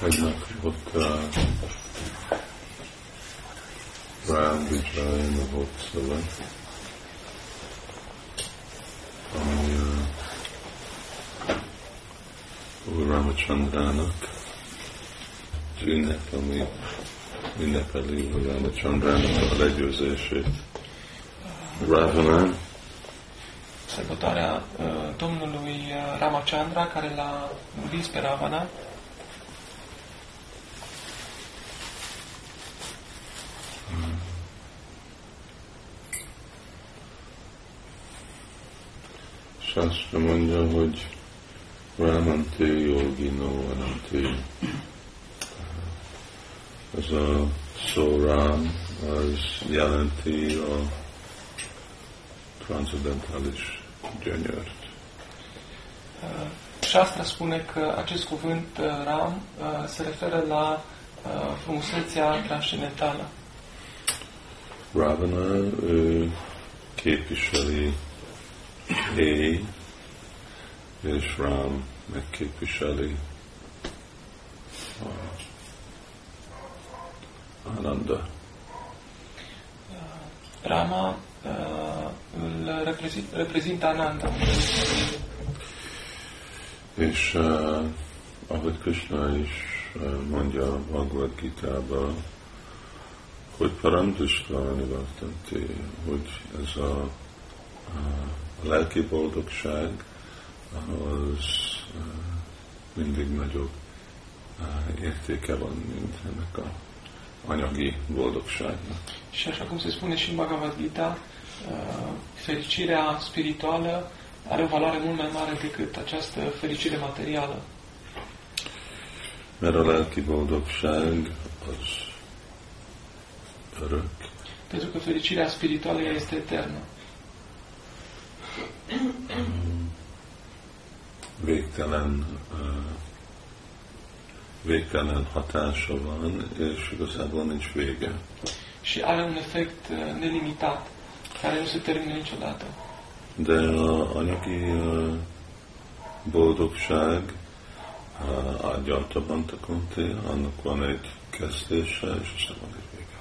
Tegnap volt uh, Ram Vijay Mahotsava, ami uh, Úr Ramachandrának az ünnep, ami ünnepeli Úr Ramachandrának a legyőzését. Ravana sărbătoarea uh, Domnului uh, Ramachandra, care l-a învins pe Ravana. Shastra mondja, hogy Ramante Yogino Anante. Ez aș szó Ram, az jelenti a transzendentális gyönyört. Uh, Shastra spune că acest cuvânt uh, Ram uh, se referă la uh, frumusețea transcendentală. Ravana ő képviseli éj, és Ram megképviseli Ananda. Rama uh, îl reprezintă, reprezintă Ananda. És uh, ahogy Krishna is uh, mondja a Bhagavad Gita-ba, hogy Paramdustvani Vartanti, hogy ez a, a lelki boldogság az uh, mindig nagyobb uh, értéke van, mint ennek a anyagi boldogságnak. Și așa cum se spune și în Bhagavad Gita, uh, fericirea spirituală are o valoare mult mai mare decât această fericire materială. Mert a lelki boldogság az örök, Pentru că fericirea spirituală este eternă. Végtelen, uh, végtelen hatása van, és igazából nincs vége. Și are un efect uh, nelimitat, care nu se termină niciodată. De a anyagi uh, boldogság uh, ágyaltaban konti, annak van egy kezdése, és aztán van egy vége.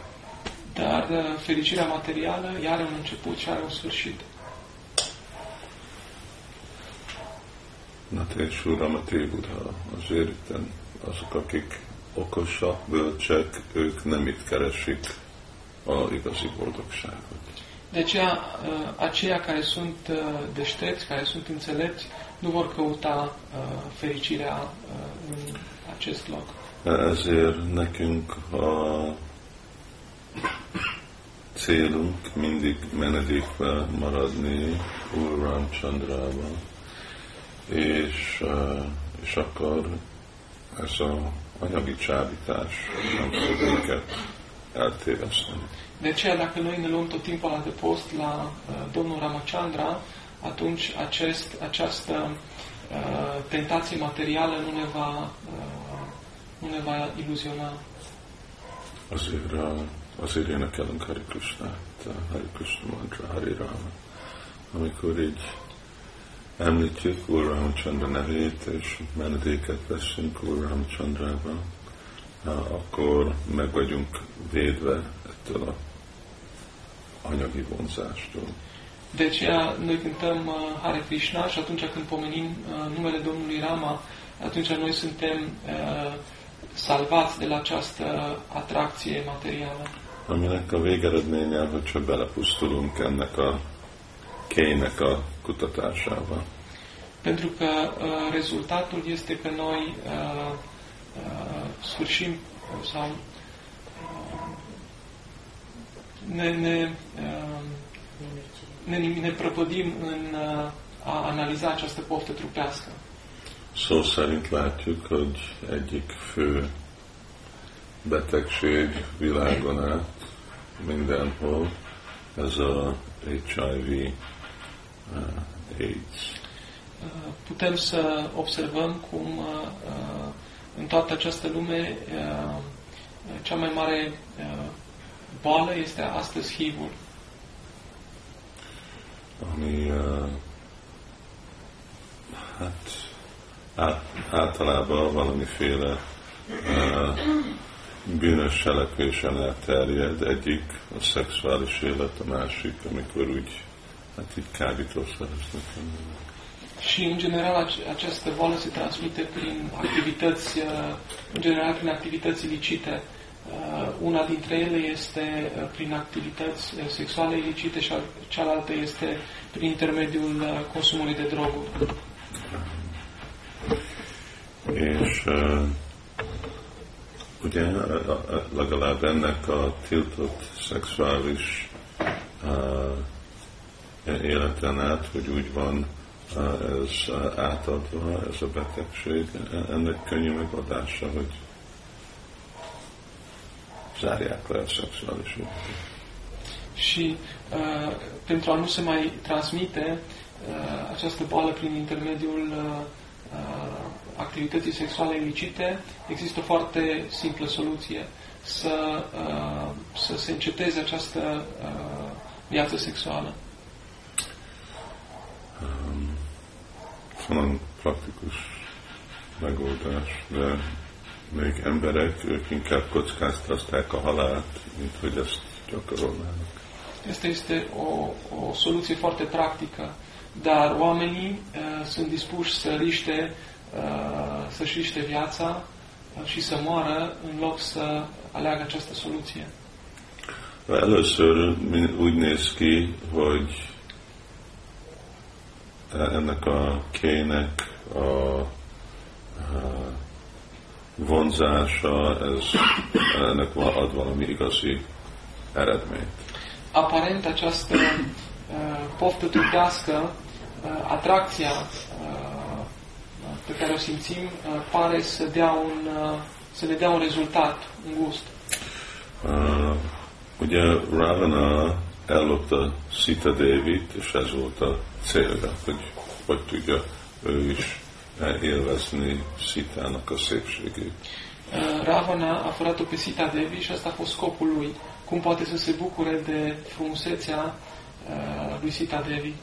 Dar uh, fericirea materială ea are un început și are un sfârșit. Nate Suramati Buddha, azért itten azok, akik okosak, bölcsek, ők nem itt keresik a igazi boldogságot. De aceea, aceia care sunt deștepți, care sunt înțelepți, nu vor căuta fericirea în acest loc. Ezért nekünk a célunk mindig menedékbe maradni Úr Ramchandrába, és, eh, és akkor ez a anyagi csábítás nem fog minket eltéveszteni. De aceea, dacă noi ne luăm tot timpul la de post la uh, domnul Ramachandra, atunci acest, această uh, tentație materială nu ne va, uh, nu ne va iluziona. Azért, a- azért énekelünk Hari Krishnát, a Hari Krishna mantra, Hari Rama. Amikor így említjük Úr Ramachandra nevét, és menedéket veszünk Úr Ramachandrába, akkor meg vagyunk védve ettől a anyagi vonzástól. De aceea noi cântăm uh, Hare Krishna și atunci când pomenim uh, numele Domnului Rama, atunci noi suntem uh, salvați de la această atracție materială. Aminek a végeredménye, hogy csak belepusztulunk ennek a kének a kutatásába. Pentru că uh, rezultatul este că noi uh, uh, sfârșim sau uh, ne, ne, uh, ne, ne prăpădim în uh, a analiza această poftă trupească. Szó szerint látjuk, hogy egyik fő betegség világon át, mindenhol, ez a HIV uh, AIDS. Uh, Putem să observăm cum uh, uh, în toată această lume uh, cea mai mare uh, boală este astăzi HIV-ul. ami uh, hát át, általában valamiféle uh, bűnös cselekvésen elterjed, egyik a szexuális élet, a másik, amikor úgy, hát így kábítószereznek emberek. Și, în general, această boală se transmite prin activități, în general, prin activități ilicite. Una dintre ele este prin activități sexuale ilicite și cealaltă este prin intermediul consumului de droguri. És uh, ugye legalább ennek a tiltott szexuális uh, életen át, hogy úgy van ez átadva, ez a betegség, ennek könnyű megadása, hogy zárják le a szexuális Și uh, pentru a nu se mai transmite uh, această boală prin intermediul uh, uh, activității sexuale ilicite, există o foarte simplă soluție să, uh, să se înceteze această uh, viață sexuală. Um, talán praktikus megoldás, de még emberek, ők inkább kockáztatják a halált, mint hogy ezt gyakorolnának. Asta este o, o soluție foarte practică, dar oamenii uh, sunt dispuși să riște, uh, să-și riște viața uh, și să moară în loc să aleagă această soluție. Először úgy néz ki, hogy ennek a kének a, a vonzása, ez ennek ad valami igazi eredményt. Aparent această uh, poftă trupească, uh, atracția uh, pe care o simțim, uh, pare să, dea un, uh, să ne dea un rezultat, un gust. Uh, ugye Ravana ellopta Sita Devit, és ez volt a célja, hogy hogy tudja ő is élvezni Sitának a szépségét. Ravana a furat-o pe Sita Devi și asta a fost scopul lui. Cum poate să se bucure de frumusețea lui Sita Devi?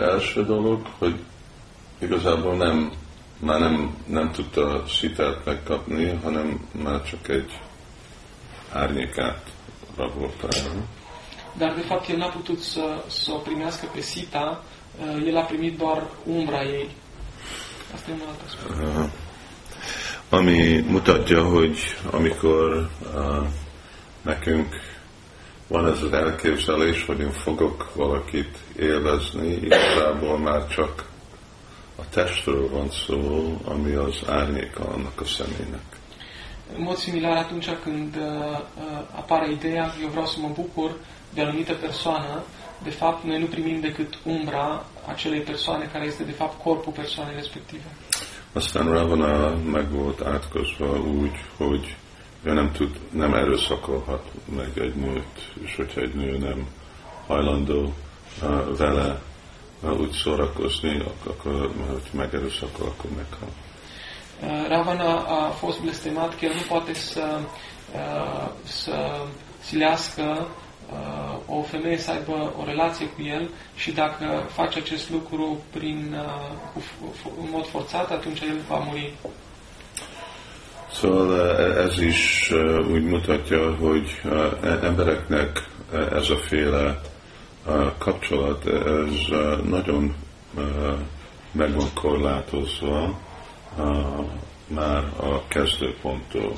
Első dolog, hogy igazából nem, már nem, nem tudta Sitát megkapni, hanem már csak egy árnyékát rabolta el. Dar de fapt el n-a putut să, să o primească pe Sita, el a primit doar umbra ei. Asta e un alt aspect. Uh, ami mutatja, hogy amikor uh, nekünk van ez az elképzelés, hogy én fogok valakit élvezni, igazából már csak a testről van szó, ami az árnyéka annak a személynek. În mod similar, atunci când uh, apare ideea, eu vreau să mă bucur de o anumită persoană, de fapt, noi nu primim decât umbra acelei persoane care este, de fapt, corpul persoanei respective. Aztán Ravana meg volt átkozva úgy, hogy ő nem, tud, nem erőszakolhat meg egy nőt, és hogyha egy nő nem hajlandó uh, vele uh, úgy szórakozni, akkor, hogy megerőszakol, akkor meghal. Uh, Ravana a fost blestemat că el nu poate să, uh, să silească uh, o femeie să aibă o relație cu el și dacă face acest lucru prin, uh, cu, în mod forțat, atunci el va muri. Szóval ez is uh, úgy mutatja, hogy uh, embereknek ez a féle uh, kapcsolat, ez uh, nagyon uh, meg van korlátozva uh, már a kezdőponttól.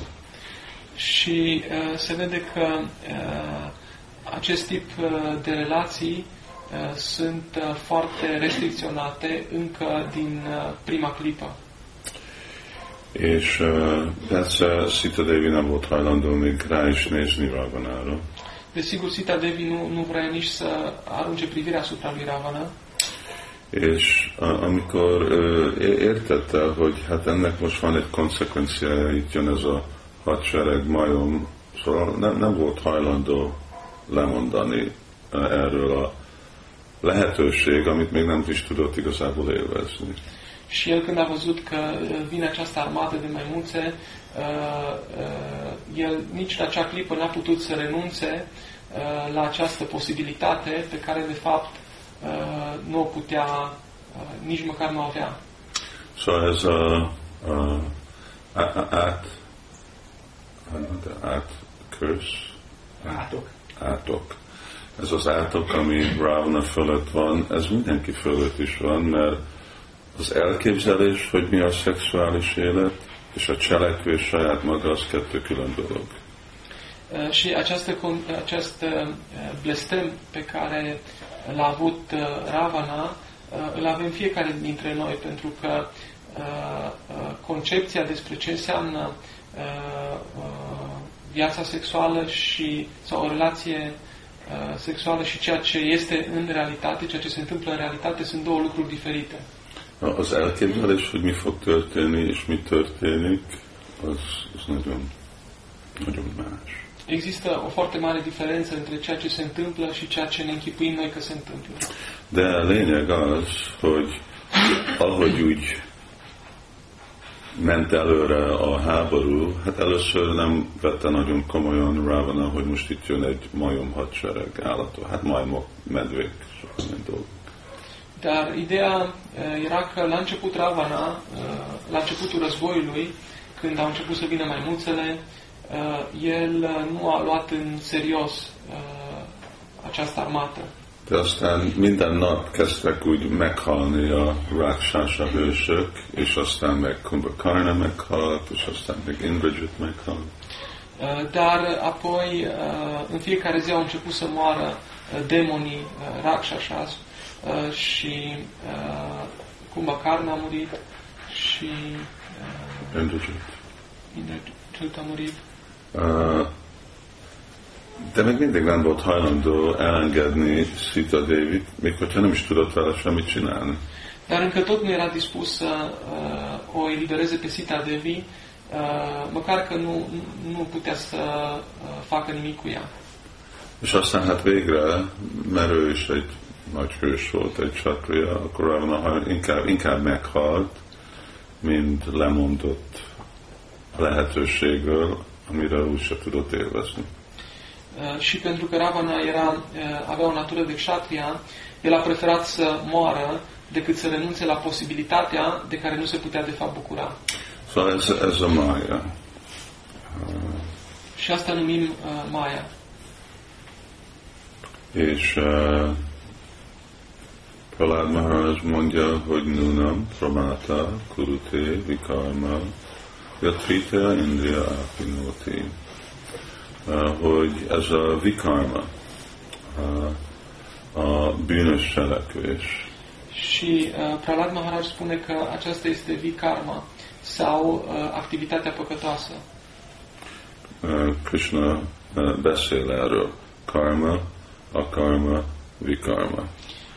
Și uh, se vede că uh, acest tip uh, de relații uh, sunt uh, foarte restricționate încă din prima clipă. És uh, persze Sita Devi nem volt hajlandó még rá is nézni Ravanára. Desigur, Sita Devi nu, nu vrea nici să arunce privirea asupra lui Ravana. És uh, amikor uh, értette, hogy hát ennek most van egy konsekvenciája, itt jön ez a hadsereg majom, szóval nem, nem volt hajlandó lemondani erről a lehetőség, amit még nem is tudott igazából élvezni. Și el când a văzut că vine această armată de maimuțe, el nici la acea clipă n-a putut să renunțe la această posibilitate pe care de fapt nu o putea, nici măcar nu avea. So ez a, a, a, át de át, curse, Átok. Átok. Ez az átok, ami Ravana fölött van, ez mindenki fölött is van, mert az elképzelés, hogy mi a szexuális élet, és a cselekvés saját maga, az kettő külön dolog. Și această, acest blestem pe care l-a avut Ravana, îl avem fiecare dintre noi, pentru că concepția despre ce înseamnă viața sexuală și sau o relație uh, sexuală și ceea ce este în realitate, ceea ce se întâmplă în realitate, sunt două lucruri diferite. Az elképzelés, hogy mi fog történni, és mi történik, az, az nagyon, nagyon más. Există o foarte mare diferență între ceea ce se întâmplă și ceea ce ne închipuim noi că se întâmplă. De a lényeg az, hogy ahogy úgy ment előre a háború, hát először nem vette nagyon komolyan Ravana, hogy most itt jön egy majom hadsereg állatok, hát majmok, medvék, sok minden dolgok. Dar ideea eh, era că la început Ravana, eh, la începutul războiului, când au început să vină maimuțele, eh, el eh, nu a luat în serios eh, această armată. De aztán minden nap kezdtek úgy meghalni a Rakshasa hősök, és aztán meg Kumbhakarna meghalt, és aztán meg Indrajit meghalt. Dar apoi, în fiecare zi au început să moară demonii Rakshasas și Kumbhakarna a murit și Indrajit. Indrajit a murit. Uh, de még mindig nem volt hajlandó elengedni Sita Devit, még hogyha nem is tudott vele semmit csinálni. Dar încă tot nu era dispus să uh, o elibereze pe Sita Devi, uh, măcar că nu, nu putea să uh, facă nimic cu ea. És aztán hát végre, mert ő is egy nagy hős volt, egy csatria, akkor Ravana inkább, inkább meghalt, mint lemondott a lehetőségről, amire úgy se tudott élvezni. Uh, și pentru că Ravana era, uh, avea o natură de kshatriya, el a preferat să moară decât să renunțe la posibilitatea de care nu se putea de fapt bucura. Szóval ez, ez a mája. Și asta numim uh, Maya. És uh, Pralád Maharaj mondja, hogy Nunam, Pramata, Kurute, Vikarma, Yatrita, Indriya, Apinoti. Uh, hogy ez a Vikarma, uh, a bűnös cselekvés, Și uh, Prahlad Maharaj spune că aceasta este vikarma sau uh, activitatea păcătoasă. Uh, Krishna uh, beszél erről. Karma, akarma, vikarma.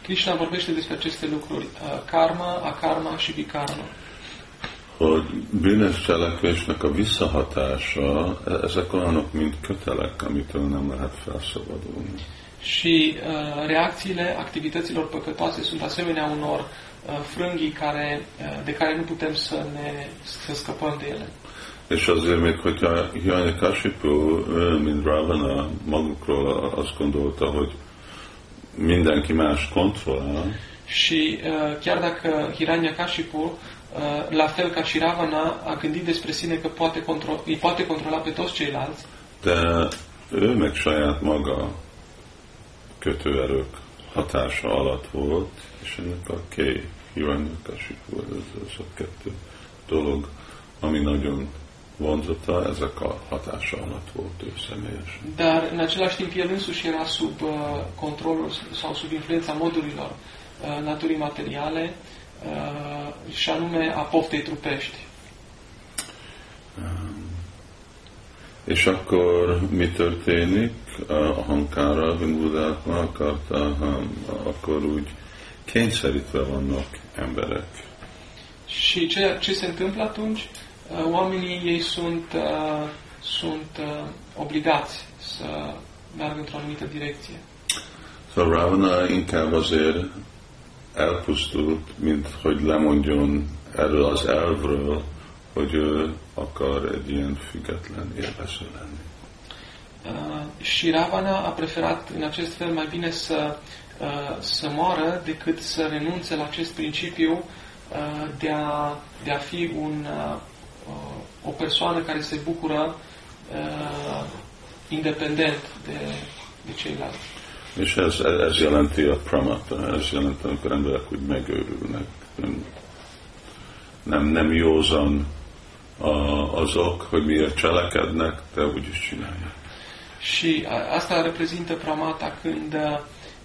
Krishna vorbește despre aceste lucruri, uh, karma, akarma și vikarma. Hogy bűnös cselekvésnek a visszahatása, e- ezek olyanok, mint kötelek, amitől nem lehet felszabadulni. Și uh, reacțiile activităților păcătoase sunt asemenea unor uh, frânghii care, uh, de care nu putem să ne să scăpăm de ele. És azért még, hogyha Hiranyakashipu, ő, mint Ravana, magukról azt gondolta, hogy mindenki más kontrollál, Și uh, chiar dacă Hiranyakashipu, la fel ca și Ravana, a gândit despre sine că poate contro- îi poate controla pe toți ceilalți, de ő meg saját maga kötőerők hatása alatt volt, és ennek a K, Hiranyakashipu, ez, ez a kettő dolog, ami nagyon vonzata, ezek a hatása alatt volt ő személyesen. Dar în același timp el însuși era sub uh, controlul sau sub influența modurilor uh, naturii materiale uh, și anume a poftei trupești. És akkor mi történik? A hankára, Vindudátma akarta, akkor úgy kényszerítve vannak emberek. Și ce, ce se întâmplă atunci? Uh, oamenii ei sunt, uh, sunt uh, obligați să meargă într-o anumită direcție. Szóval Ravana inkább azért elpusztult, mint hogy lemondjon erről az elvről, hogy ő akar egy ilyen független élvező lenni. Uh, și Ravana a preferat în acest fel mai bine să, uh, să moară decât să renunțe la acest principiu uh, de, a, de a fi un, uh, uh, o persoană care se bucură uh, independent de, de ceilalți. És ez, ez jelenti a pramata, ez jelenti, amikor emberek úgy megőrülnek. Nem, nem, nem józan a, azok, hogy miért cselekednek, de úgyis csinálják. Și a, asta reprezintă pramata când, uh,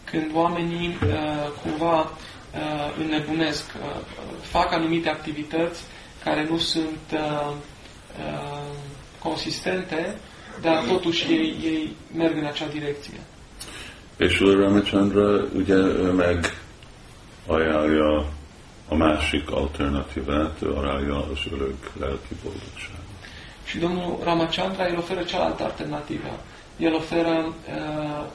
când oamenii uh, cumva uh, înnebunesc, uh, fac anumite activități care nu sunt uh, uh, consistente, dar totuși ei, ei merg în acea direcție. És Úr Ramachandra ugye ő meg ajánlja a másik alternatívát, ő ajánlja az örök lelki boldogságot. Și Domnul Ramachandra el oferă cealaltă alternativă. El oferă uh,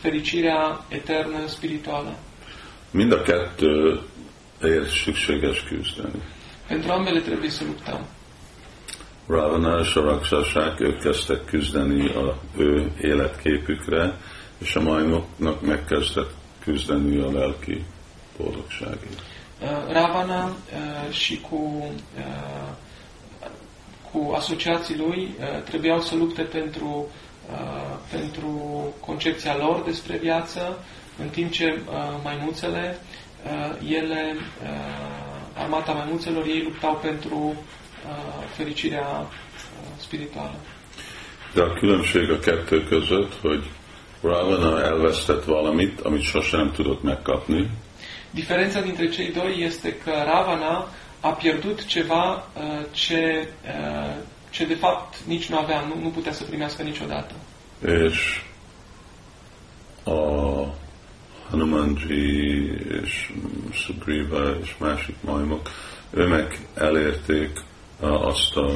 fericirea eternă spirituală. Mind a kettőért szükséges küzdeni. Pentru ambele trebuie să luptăm. Ravana és a raksasák, ők kezdtek küzdeni a ő életképükre, és a majmoknak megkezdett küzdeni a lelki boldogságért. Uh, Ravana uh, și cu, uh, cu asociații lui uh, trebuiau să lupte pentru, uh, pentru concepția lor despre viață, în timp ce uh, maimuțele, uh, ele, uh, armata maimuțelor, ei luptau pentru uh, fericirea uh, spirituală. De a különbség a kettő között, hogy Ravana elvesztett valamit, amit sosem tudott megkapni, Diferența dintre cei doi este că Ravana a pierdut ceva uh, ce, uh, ce de fapt nici nu avea, nu, nu putea să primească niciodată. és a Hanumanji és Sugriva és másik majmok, ő meg elérték a- azt a,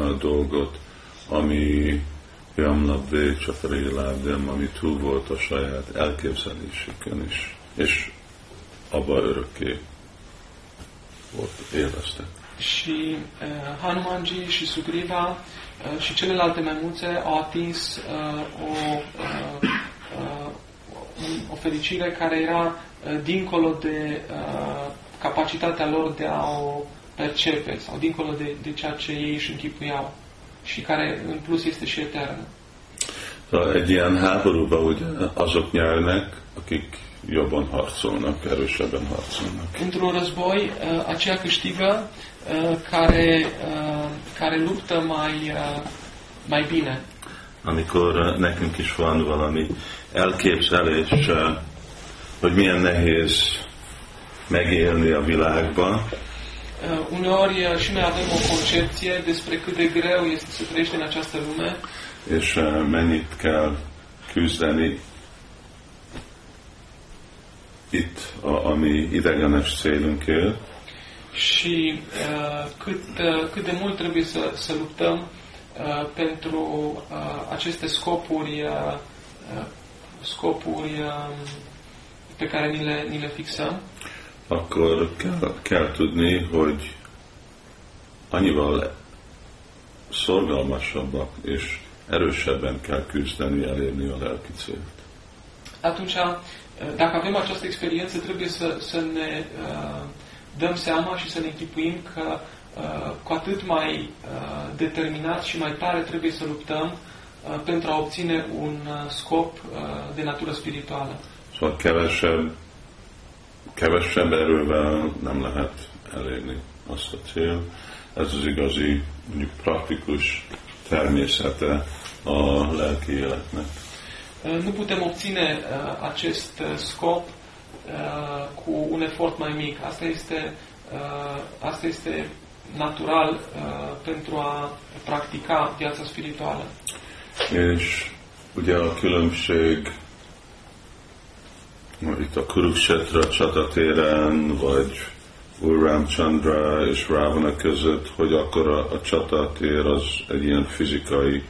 a dolgot, ami Jamlabvé Csakaréládem, ami túl volt a saját elképzelésükön is, és abba örökké volt élveztek. Și uh, Hanumanji și Sugriva uh, și celelalte maimuțe au atins uh, o, uh, uh, un- o fericire care era uh, dincolo de uh, capacitatea lor de a o percepe sau dincolo de, de ceea ce ei își închipuiau și care în plus este și eternă. Szóval egy ilyen háborúba ugye azok nyernek, akik jobban harcolnak, erősebben harcolnak. Într-un război, uh, aceea câștigă uh, care, uh, care luptă mai, mai bine. Amikor nekünk is van valami elképzelés, hogy milyen nehéz megélni a világban, Uneori uh, și noi avem o concepție despre cât de greu este să trăiești în această lume. És uh, mennyit kell küzdeni itt, a, ami idegenes célunkért, și uh, cât, uh, cât de mult trebuie să, să luptăm uh, pentru uh, aceste scopuri, uh, uh, scopuri uh, pe care ni le, ni le fixăm, akkor kell, kell tudni, hogy annyival szorgalmasabbak és erősebben kell küzdeni, elérni a lelki célt. atunci, uh, dacă avem această experiență, trebuie să, să ne uh, dăm seama și să ne închipuim că uh, cu atât mai uh, determinat și mai tare trebuie să luptăm uh, pentru a obține un uh, scop uh, de natură spirituală. Szóval kevesebb, kevesebb erővel nem lehet elérni azt a cél. Ez az igazi, mondjuk praktikus természete a lelki életnek. Uh, Nu putem obține uh, acest uh, scop uh, cu un efort mai mic. Asta este, uh, asta este natural uh, pentru a practica viața spirituală. És ugye a különbség itt a Kurukshetra csatatéren, vagy Urram Chandra és Ravana között, hogy akkor a, a csatatér az egy ilyen fizikai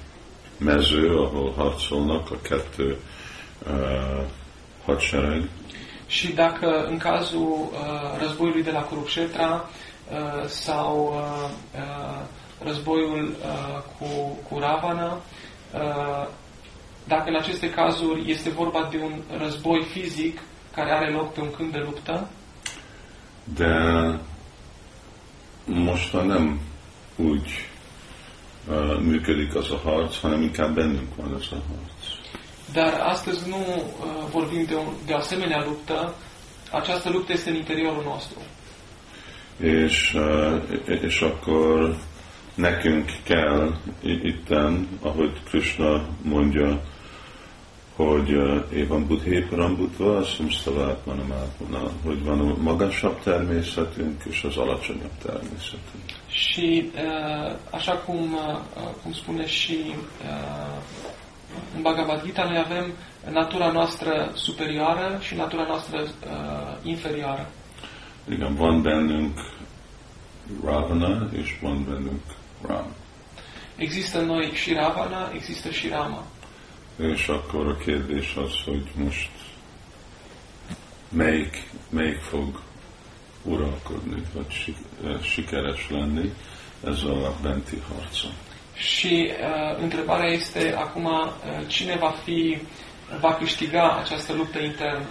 mező, ahol harcolnak a kettő uh, hadsereg, Și dacă în cazul uh, războiului de la Kurukshetra uh, sau uh, uh, războiul uh, cu, cu Ravana, uh, dacă în aceste cazuri este vorba de un război fizic care are loc pe un câmp de luptă, de most már nem úgy uh, működik az a harc, hanem inkább bennünk van ez a harc. Dar astăzi nu uh, vorbim de o, de o asemenea luptă. Această luptă este în interiorul nostru. És, uh, és akkor nekünk kell i- itten, ahogy Krishna mondja, hogy uh, évan buddhé parambutva, szumszavát manamátmana, hogy van a magasabb természetünk és az alacsonyabb természetünk. Și uh, așa cum, uh, cum spune și uh, în Bhagavad Gita, noi avem natura noastră superioară și natura noastră uh, inferioară. Igen, van bennünk Ravana, és van bennünk Ram. Există în noi și Ravana, există și Rama. És akkor a kérdés az, hogy most melyik, melyik fog uralkodni, vagy eh, sikeres lenni ez a benti harcon. Și uh, întrebarea este acum uh, cine va fi va câștiga această luptă internă.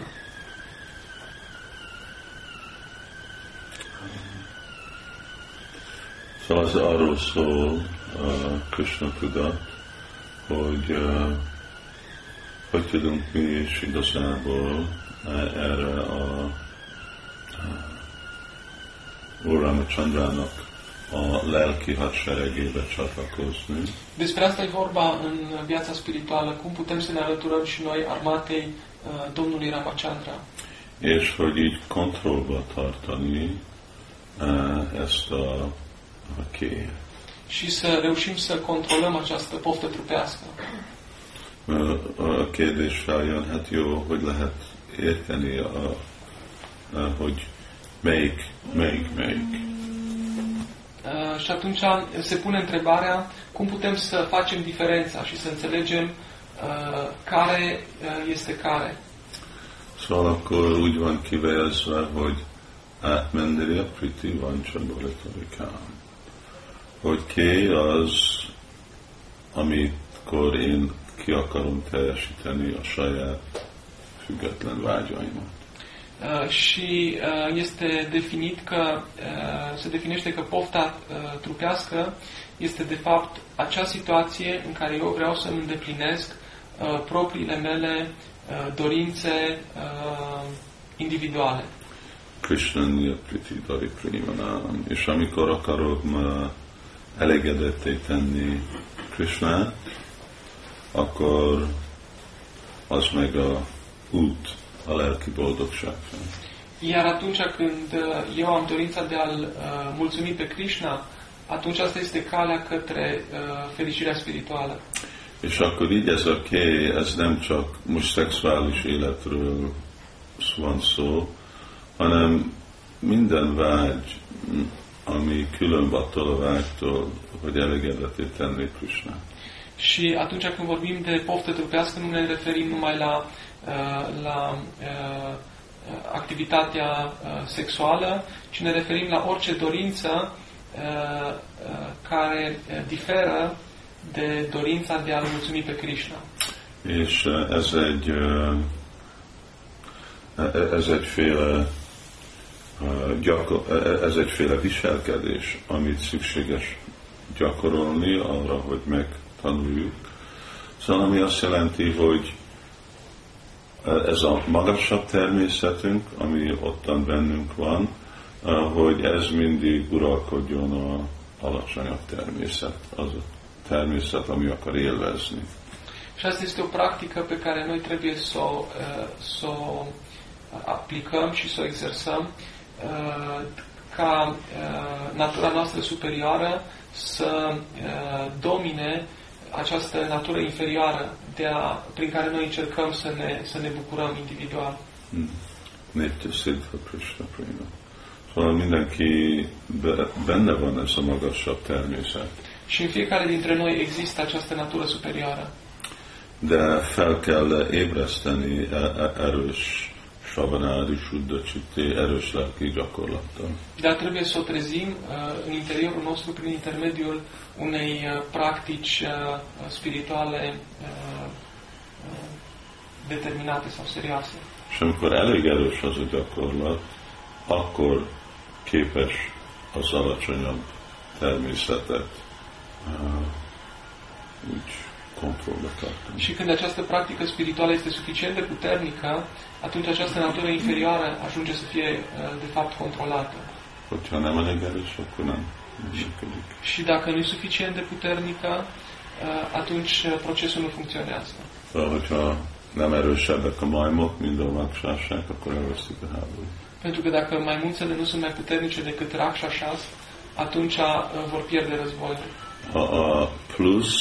Szóval az arról szól uh, Krishna tudat, hogy uh, hogy tudunk mi is igazából uh, erre a uh, Úr Ramachandrának a lelki hadseregébe csatlakozni, Despre asta e vorba în viața spirituală, cum putem să ne alăturăm și noi armatei uh, Domnului Ramachandra. és hogy így kontrollba tartani uh, ezt a, a kélyet. și să reușim să controlăm această poftă trupească. A kérdés feljön, hát jó, hogy lehet érteni, a, a, hogy melyik, melyik, melyik. Uh, Și atunci se pune întrebarea cum putem să facem diferența și să înțelegem uh, care uh, este care. Szóval akkor úgy van kifejezve, hogy átmenderi a priti vancsaboletarikám. Hogy ké az, amikor én ki akarom teljesíteni a saját független vágyaimat. Uh, și uh, este definit că uh, se definește că pofta uh, trupească este de fapt acea situație în care eu vreau să îmi îndeplinesc uh, propriile mele uh, dorințe uh, individuale. Krishna Priti Dari Primanám. És amikor akarom uh, elégedetté tenni Krishnát, akkor az meg a út a lelki boldogság. Iar atunci când eu am dorința de a-L uh, mulțumi pe Krishna, atunci asta este calea către uh, fericirea spirituală. És akkor így ez a ké, ez nem csak most szexuális életről van szó, hanem minden vágy, ami külön attól a vágytól, hogy elégedetté tenni Krishnát. Și atunci când vorbim de poftă trupească, nu ne referim numai la, uh, la uh, activitatea uh, sexuală, ci ne referim la orice dorință uh, uh, care uh, diferă de dorința de a-L mulțumi pe Krishna. És uh, ez egy, uh, ez egyféle uh, gyakor, ez egyféle viselkedés, amit szükséges gyakorolni arra, hogy megtanuljuk. Szóval ami azt jelenti, hogy ez a magasabb természetünk, ami ottan bennünk van, uh, hogy ez mindig uralkodjon a alacsonyabb természet, az a természet, ami akar élvezni. Și asta este o practică pe care noi trebuie să o, uh, să o aplicăm și să o exersăm ca natura noastră superioară să domine această natură inferioară de a, prin care noi încercăm să ne, să ne bucurăm individual. Nitya Siddha Krishna Prima. Szóval mindenki benne van ez a magasabb természet. Și în fiecare dintre noi există această natură superioară. De fel kell ébreszteni erős savanádi suddha citti, erős lelki gyakorlattal. Dar trebuie să o trezim uh, în interiorul nostru prin intermediul unei uh, practici uh, spirituale uh, uh, determinate sau serioase. És amikor elég erős az a gyakorlat, akkor képes az alacsonyabb természetet uh, úgy controlba tartani. Și când această practică spirituală este suficient de puternică, atunci această natură inferioară ajunge să fie, uh, de fapt, controlată. Hogyha nem elég erős, akkor nem működik. Și dacă nu e suficient de puternică, uh, atunci uh, procesul nu funcționează. Szóval, hogyha nem erősebbek a majmok, mint a vaksásák, akkor elvesztik a háborút. Pentru că dacă maimuțele nu sunt mai puternice decât Rakshasas, atunci uh, vor pierde războiul. A, a plusz,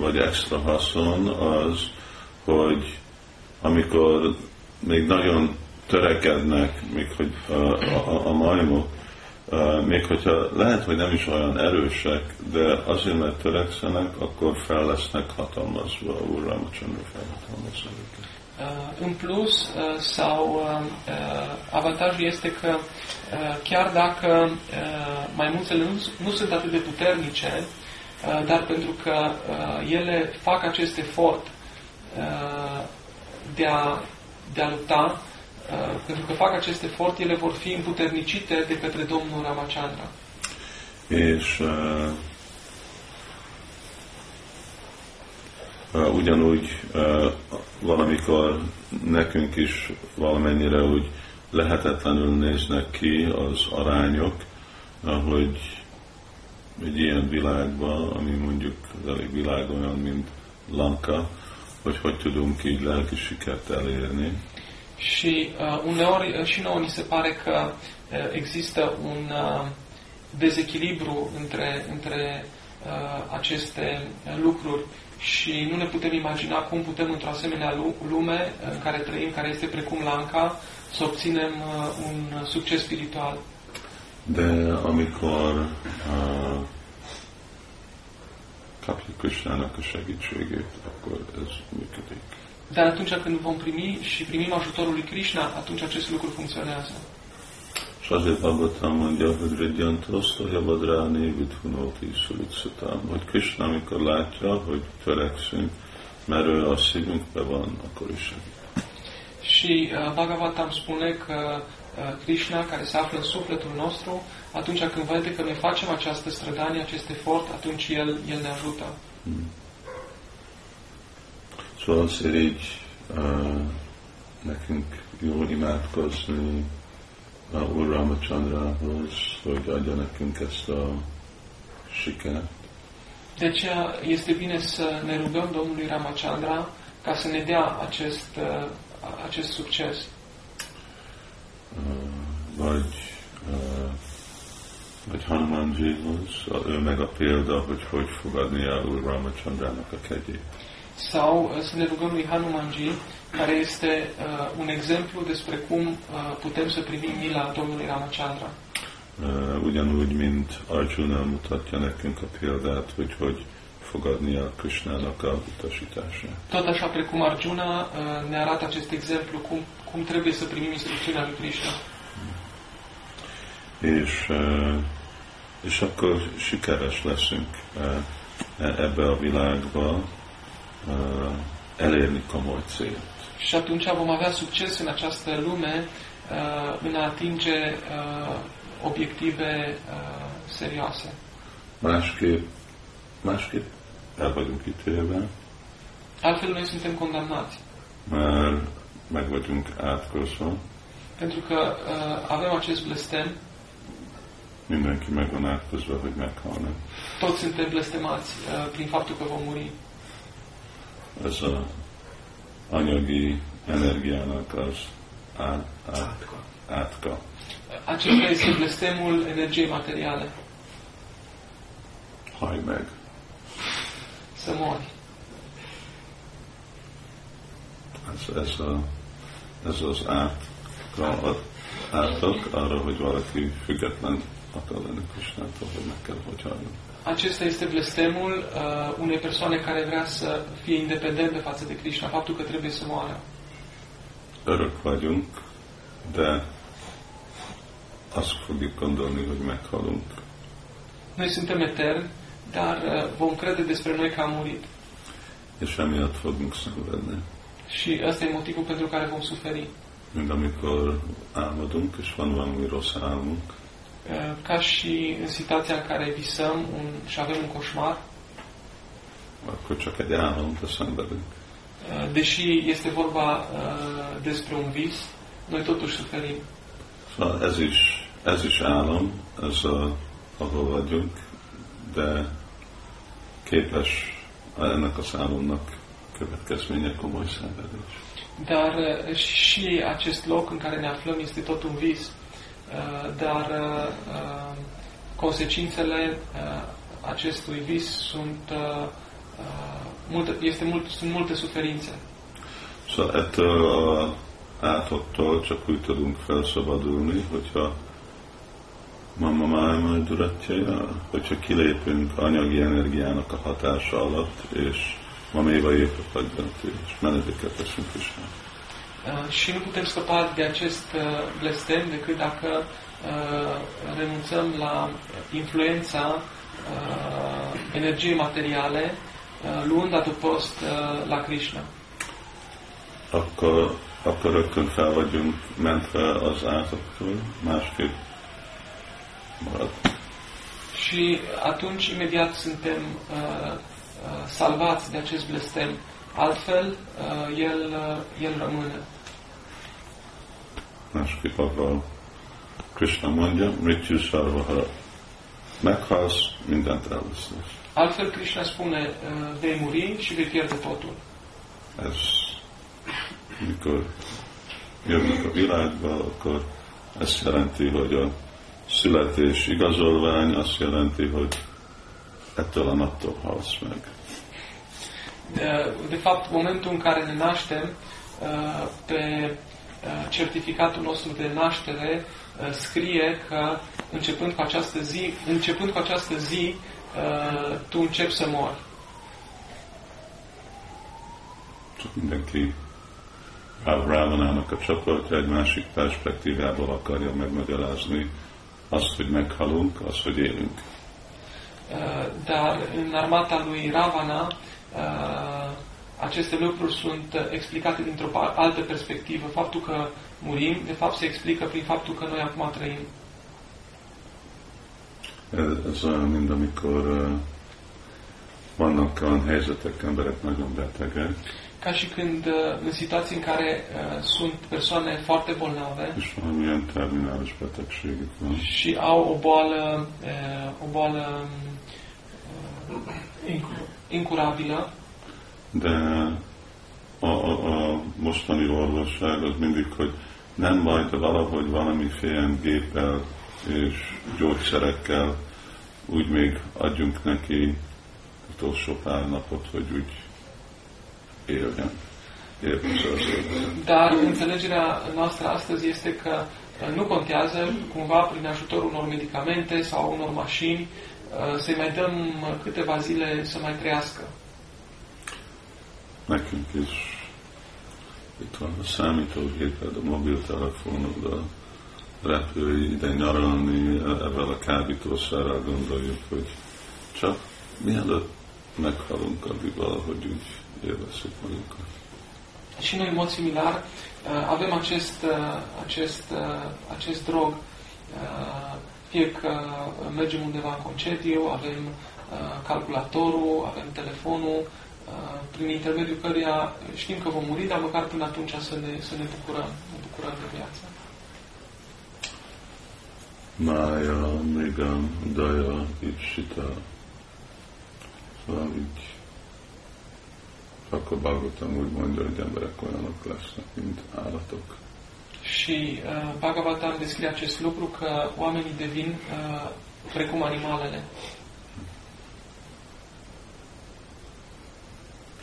vagy extra haszon az, hogy amikor még nagyon törekednek, még hogy a, a, a majmok, Uh, még hogyha lehet, hogy nem is olyan erősek, de azért, mert törekszenek, akkor fel lesznek hatalmazva, Úr Ramachandra felhatalmazza őket. Uh, în plus, uh, sau uh, uh, avantajul este că uh, chiar dacă uh, maimuțele nu, nu sunt atât de puternice, uh, dar pentru că uh, ele fac acest efort uh, de, a, de a lupta, uh, pentru că fac acest efort, ele vor fi împuternicite de către Domnul Ramachandra. És uh, uh, ugyanúgy uh, valamikor nekünk is valamennyire úgy lehetetlenül néznek ki az arányok, hogy egy ilyen világban, ami mondjuk az elég világ olyan, mint Lanka, hogy hogy tudunk így lelki sikert elérni. Și uh, uneori uh, și nouă ni se pare că uh, există un uh, dezechilibru între, între uh, aceste uh, lucruri și nu ne putem imagina cum putem într-o asemenea lu- lume uh, în care trăim, care este precum Lanka, să obținem uh, un succes spiritual. De amikor uh, kapjuk Krisnának a segítségét, akkor ez működik. Dar atunci când vom primi și primim ajutorul lui Krishna, atunci acest lucru funcționează. És azért Bhagavatam mondja, hogy Ridjantoszta Javadráni Vidhunóti Szulitszatám, hogy Krishna, amikor látja, hogy törekszünk, mert ő a szívünkbe van, akkor is segít. Și uh, Bhagavatam spune că uh, Krishna, care se află în sufletul nostru, atunci când vede că noi facem această strădanie, acest efort, atunci El, El ne ajută. Szóval azért így uh, nekünk jól imádkozni uh, Úr Ramachandrához, hogy adja nekünk ezt a sikert. De aceea este bine să ne rugăm Domnului Ramachandra ca să ne dea acest, uh, acest succes. Uh, vagy, uh, vagy Hanumanjihoz, ő meg a példa, hogy hogy fogadni el Úr Ramachandrának a kegyét. Sau uh, să ne rugăm lui Hanumanji, care este uh, un exemplu despre cum uh, putem să primim mila Domnului Ramachandra. Uh, ugyanúgy, mint Arjuna mutatja nekünk a példát, hogy hogy fogadni a Krishnának a utasítását. Tot așa precum Arjuna uh, ne arată acest exemplu cum, cum trebuie să primim instrucțiunea lui Krishna. És, uh, és akkor sikeres leszünk uh, e- ebbe a világba uh, elérni komoly célt. Și atunci vom avea succes în această lume uh, în a atinge uh, obiective uh, serioase. Másképp, másképp el vagyunk ítélve, Altfel noi suntem condamnați, mert meg vagyunk átkozva, pentru că uh, avem acest blestem, mindenki meg van átkozva, hogy meghalnak. toți suntem blestemați uh, prin faptul că vom muri. Ez a anyagi energiának az át, át, átka. Acesta este blestemul energiei materiale, Haj meg. Să mori. Ez, ez, a, ez az át, a, átok arra, hogy valaki független akar lenni Krisnától, hogy meg kell, hogy halljon. Acesta este blestemul uh, unei persoane care vrea să fie independente față de Krishna, faptul că trebuie să moară. Örök vagyunk, de azt fogjuk gondolni, hogy meghalunk. Noi suntem eterni, dar uh, vom crede despre noi că am murit. És emiatt fogunk szenvedni. Și ăsta e motivul pentru care vom suferi. Mint amikor álmodunk, és van valami rossz álmunk, Uh, Ca și în situația în care visăm un, și avem un coșmar, akkor csak egy álom, de szenvedünk. Uh, Deși este vorba uh, despre un vis, noi totuși suferim. Szóval ez is, ez is álom, ez a, ahol vagyunk, de képes ennek az álomnak következménye komoly szenvedés. Dar uh, și acest loc în care ne aflăm este tot un vis. Uh, Dar uh, uh, consecințele uh, acestui vis sunt, uh, uh, multe, este mult, sunt multe suferințe. Szóval ettől a átottól csak úgy tudunk felszabadulni, hogyha Mama Máma Duratja, hogyha kilépünk anyagi energiának a hatása alatt, és Maméva agybentu, és menedéket teszünk Krisnának. Uh, Și nu putem scăpa de acest uh, blestem decât dacă uh, renunțăm la influența energiei materiale, luând adăpost la Krishna. Akkor, akkor rögtön fel vagyunk mentve az átoktól, másképp. Și atunci imediat suntem uh, uh, salvați de acest blestem. Altfel, uh, el, uh, el rămâne. Másképp akkor Krishna mondja, Mrityu Sarvaha, meghalsz, mindent elvesztesz. Altfel, Krishna spune, uh, vei muri și vei pierde totul. Ez, mikor jövünk a világba, akkor ezt jelenti, hogy a születés igazolvány azt jelenti, hogy ettől a naptól halsz meg. De, de fapt, momentul în care ne naștem, pe certificatul nostru de naștere scrie că începând cu această zi, începând cu această zi, tu începi să mori. Csak mindenki Ráv Rávanának a csoportja egy másik perspektívából akarja megmagyarázni azt, hogy meghalunk, azt, hogy élünk. Uh, Dar în armata lui Ravana, uh, aceste lucruri sunt uh, explicate dintr-o pa- altă perspectivă. Faptul că murim, de fapt, se explică prin faptul că noi acum trăim. Ez, ez olyan, mint amikor uh, vannak olyan helyzetek, emberek nagyon betegek, Ca și când, uh, în situații în care uh, sunt persoane foarte bolnave van. și au o boală, uh, o boală incu- incurabilă, De a, a, a mostani orvosság az mindig, hogy nem baj, de valahogy valamiféle géppel és gyógyszerekkel úgy még adjunk neki utolsó pár napot, hogy úgy Dar înțelegerea noastră astăzi este că uh, nu contează cumva prin ajutorul unor medicamente sau unor mașini uh, să-i mai dăm uh, câteva zile să mai trăiască. Nekünk is itt van a számítógéped, a mobiltelefonod, a repülj ide nyaralni, ebben a kábítószerrel gondoljuk, hogy csak mielőtt meghalunk, addig valahogy úgy élvezzük magunkat. Și noi, în mod similar, uh, avem acest, uh, acest, uh, acest drog. Uh, Fie că mergem undeva în concediu, avem uh, calculatorul, avem telefonul, uh, prin intermediul căruia știm că vom muri, dar măcar până atunci să ne, să ne bucurăm, ne bucurăm de viață. Mája, Migam, Daja, Ipsita. Szóval így akkor Bhagavatam úgy mondja, hogy emberek olyanok lesznek, mint állatok. Și uh, Bhagavatam descrie acest lucru că oamenii devin uh, precum animalele.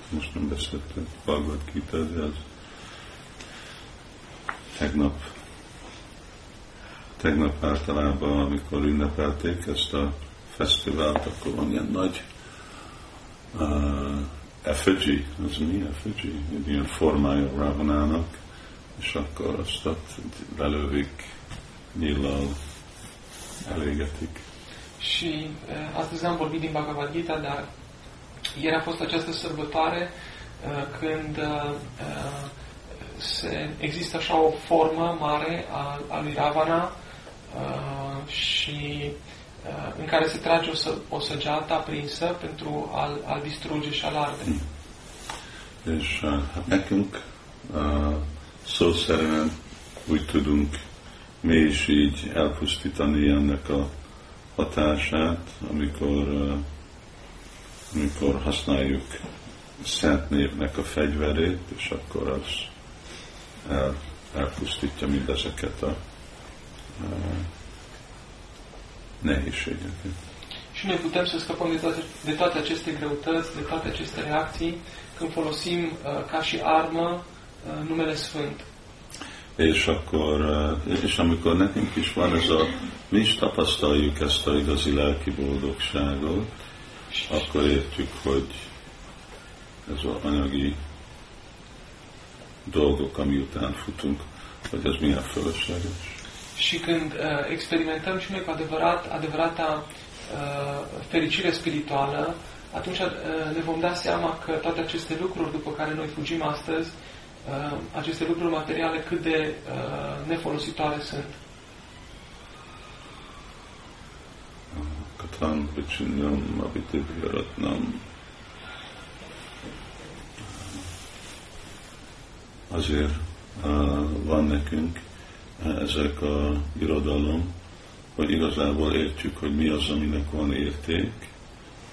Most nem beszéltünk Bhagavad Gita, de az tegnap, tegnap általában, amikor ünnepelték ezt a fesztivált, akkor van ilyen nagy uh, effigy, az mi effigy? Egy ilyen formája Ravanának, és akkor azt ott belővik, nyillal elégetik. Și uh, astăzi am vorbit din Bhagavad Gita, dar ieri a fost această sărbătoare uh, când uh, uh, se, există așa o formă mare a, a lui Ravana uh, și uh, în care se trage o, să, o săgeată aprinsă pentru a-l, a distruge și a-l arde. És uh, hát nekünk uh, szó szerint úgy tudunk mi is így elpusztítani ennek a hatását, amikor, uh, amikor használjuk szent névnek a fegyverét, és akkor az el, elpusztítja mindezeket a, a nehézségeket. Și noi putem să scăpăm de toate, de toate aceste greutăți, de toate aceste reacții, când folosim uh, ca și armă uh, numele Sfânt. És akkor, uh, és amikor nekünk is van ez a, mi is tapasztaljuk ezt a igazi lelki boldogságot, akkor értjük, hogy ez az anyagi dolgok, ami után futunk, hogy ez milyen fölösleges. Și când uh, experimentăm și noi cu adevărat, adevărata uh, fericire spirituală, atunci uh, ne vom da seama că toate aceste lucruri după care noi fugim astăzi, uh, aceste lucruri materiale, cât de uh, nefolositoare sunt. Katan Vichinyam Abhidivyaratnam azért uh, van nekünk ezek a irodalom, hogy igazából értjük, hogy mi az, aminek van érték,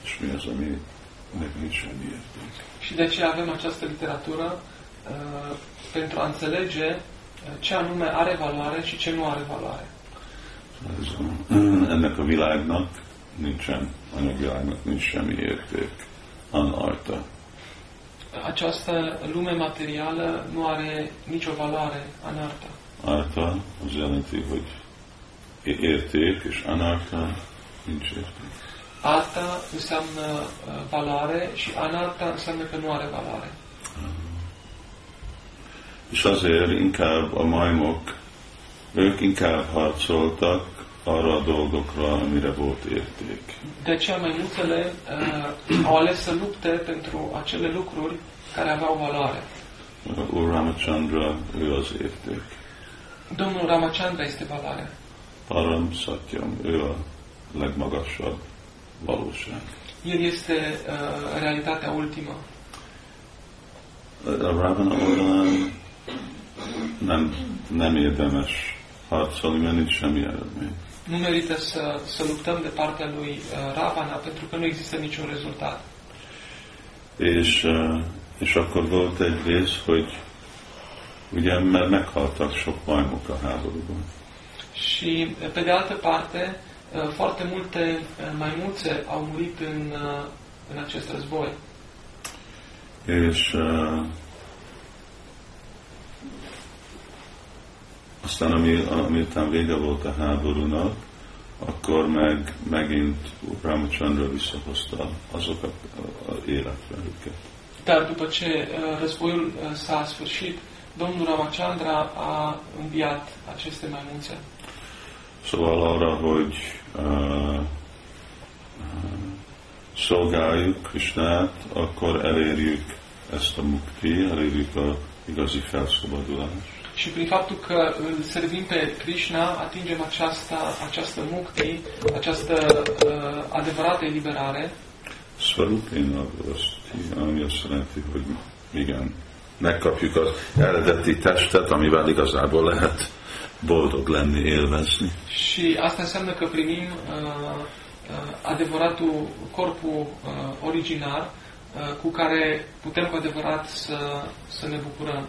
és mi az, aminek nincs semmi érték. Și de aceea avem această literatură uh, pentru a înțelege uh, ce anume are valoare și ce nu are valoare. Ez a, ennek a világnak nincsen, anyagvilágnak nincs semmi érték. Anarta. Această lume materială nu are nicio valoare, anarta. Arta az jelenti, hogy érték, és anarta nincs érték. Arta înseamnă uh, valoare și anarta înseamnă că nu are valoare. És azért inkább a majmok, ők inkább harcoltak arra a dolgokra, amire volt érték. De aceea maimuțele uh, au ales să lupte pentru acele lucruri care aveau valoare. Úr Ramachandra, ő az érték. Domnul Ramachandra este valoare. Param Satyam, ő a legmagasabb valóság. El este uh, realitatea ultimă. A Ravana oldalán nem, nem érdemes harcolni, mert nincs semmi eredmény. Nu merită să, să luptăm de partea lui uh, Ravana pentru că nu există niciun rezultat. És, uh, és akkor volt egy rész, hogy ugye, mert meghaltak sok majmok a háborúban. Și pe de altă parte, uh, foarte multe uh, maimuțe au murit în, uh, în acest război. És uh, aztán, ami, amiután vége volt a háborúnak, akkor meg megint Ramachandra visszahozta azokat az életre őket. Dar după ce războiul s-a sfârșit, domnul Ramachandra a înviat aceste maimuțe. Szóval arra, hogy uh, uh, szolgáljuk Krishnát, akkor elérjük ezt a mukti, elérjük a igazi felszabadulást. Și prin faptul că îl servim pe Krishna, atingem această, această mukti, această uh, adevărată eliberare. Svarupéna azt, ami azt jelenti, hogy igen, megkapjuk az eredeti testet, amivel igazából lehet boldog lenni, élvezni. Și asta înseamnă că primim uh, uh, adevăratul corpul uh, originar uh, cu care putem cu adevărat să, să ne bucurăm.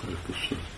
Köszönöm.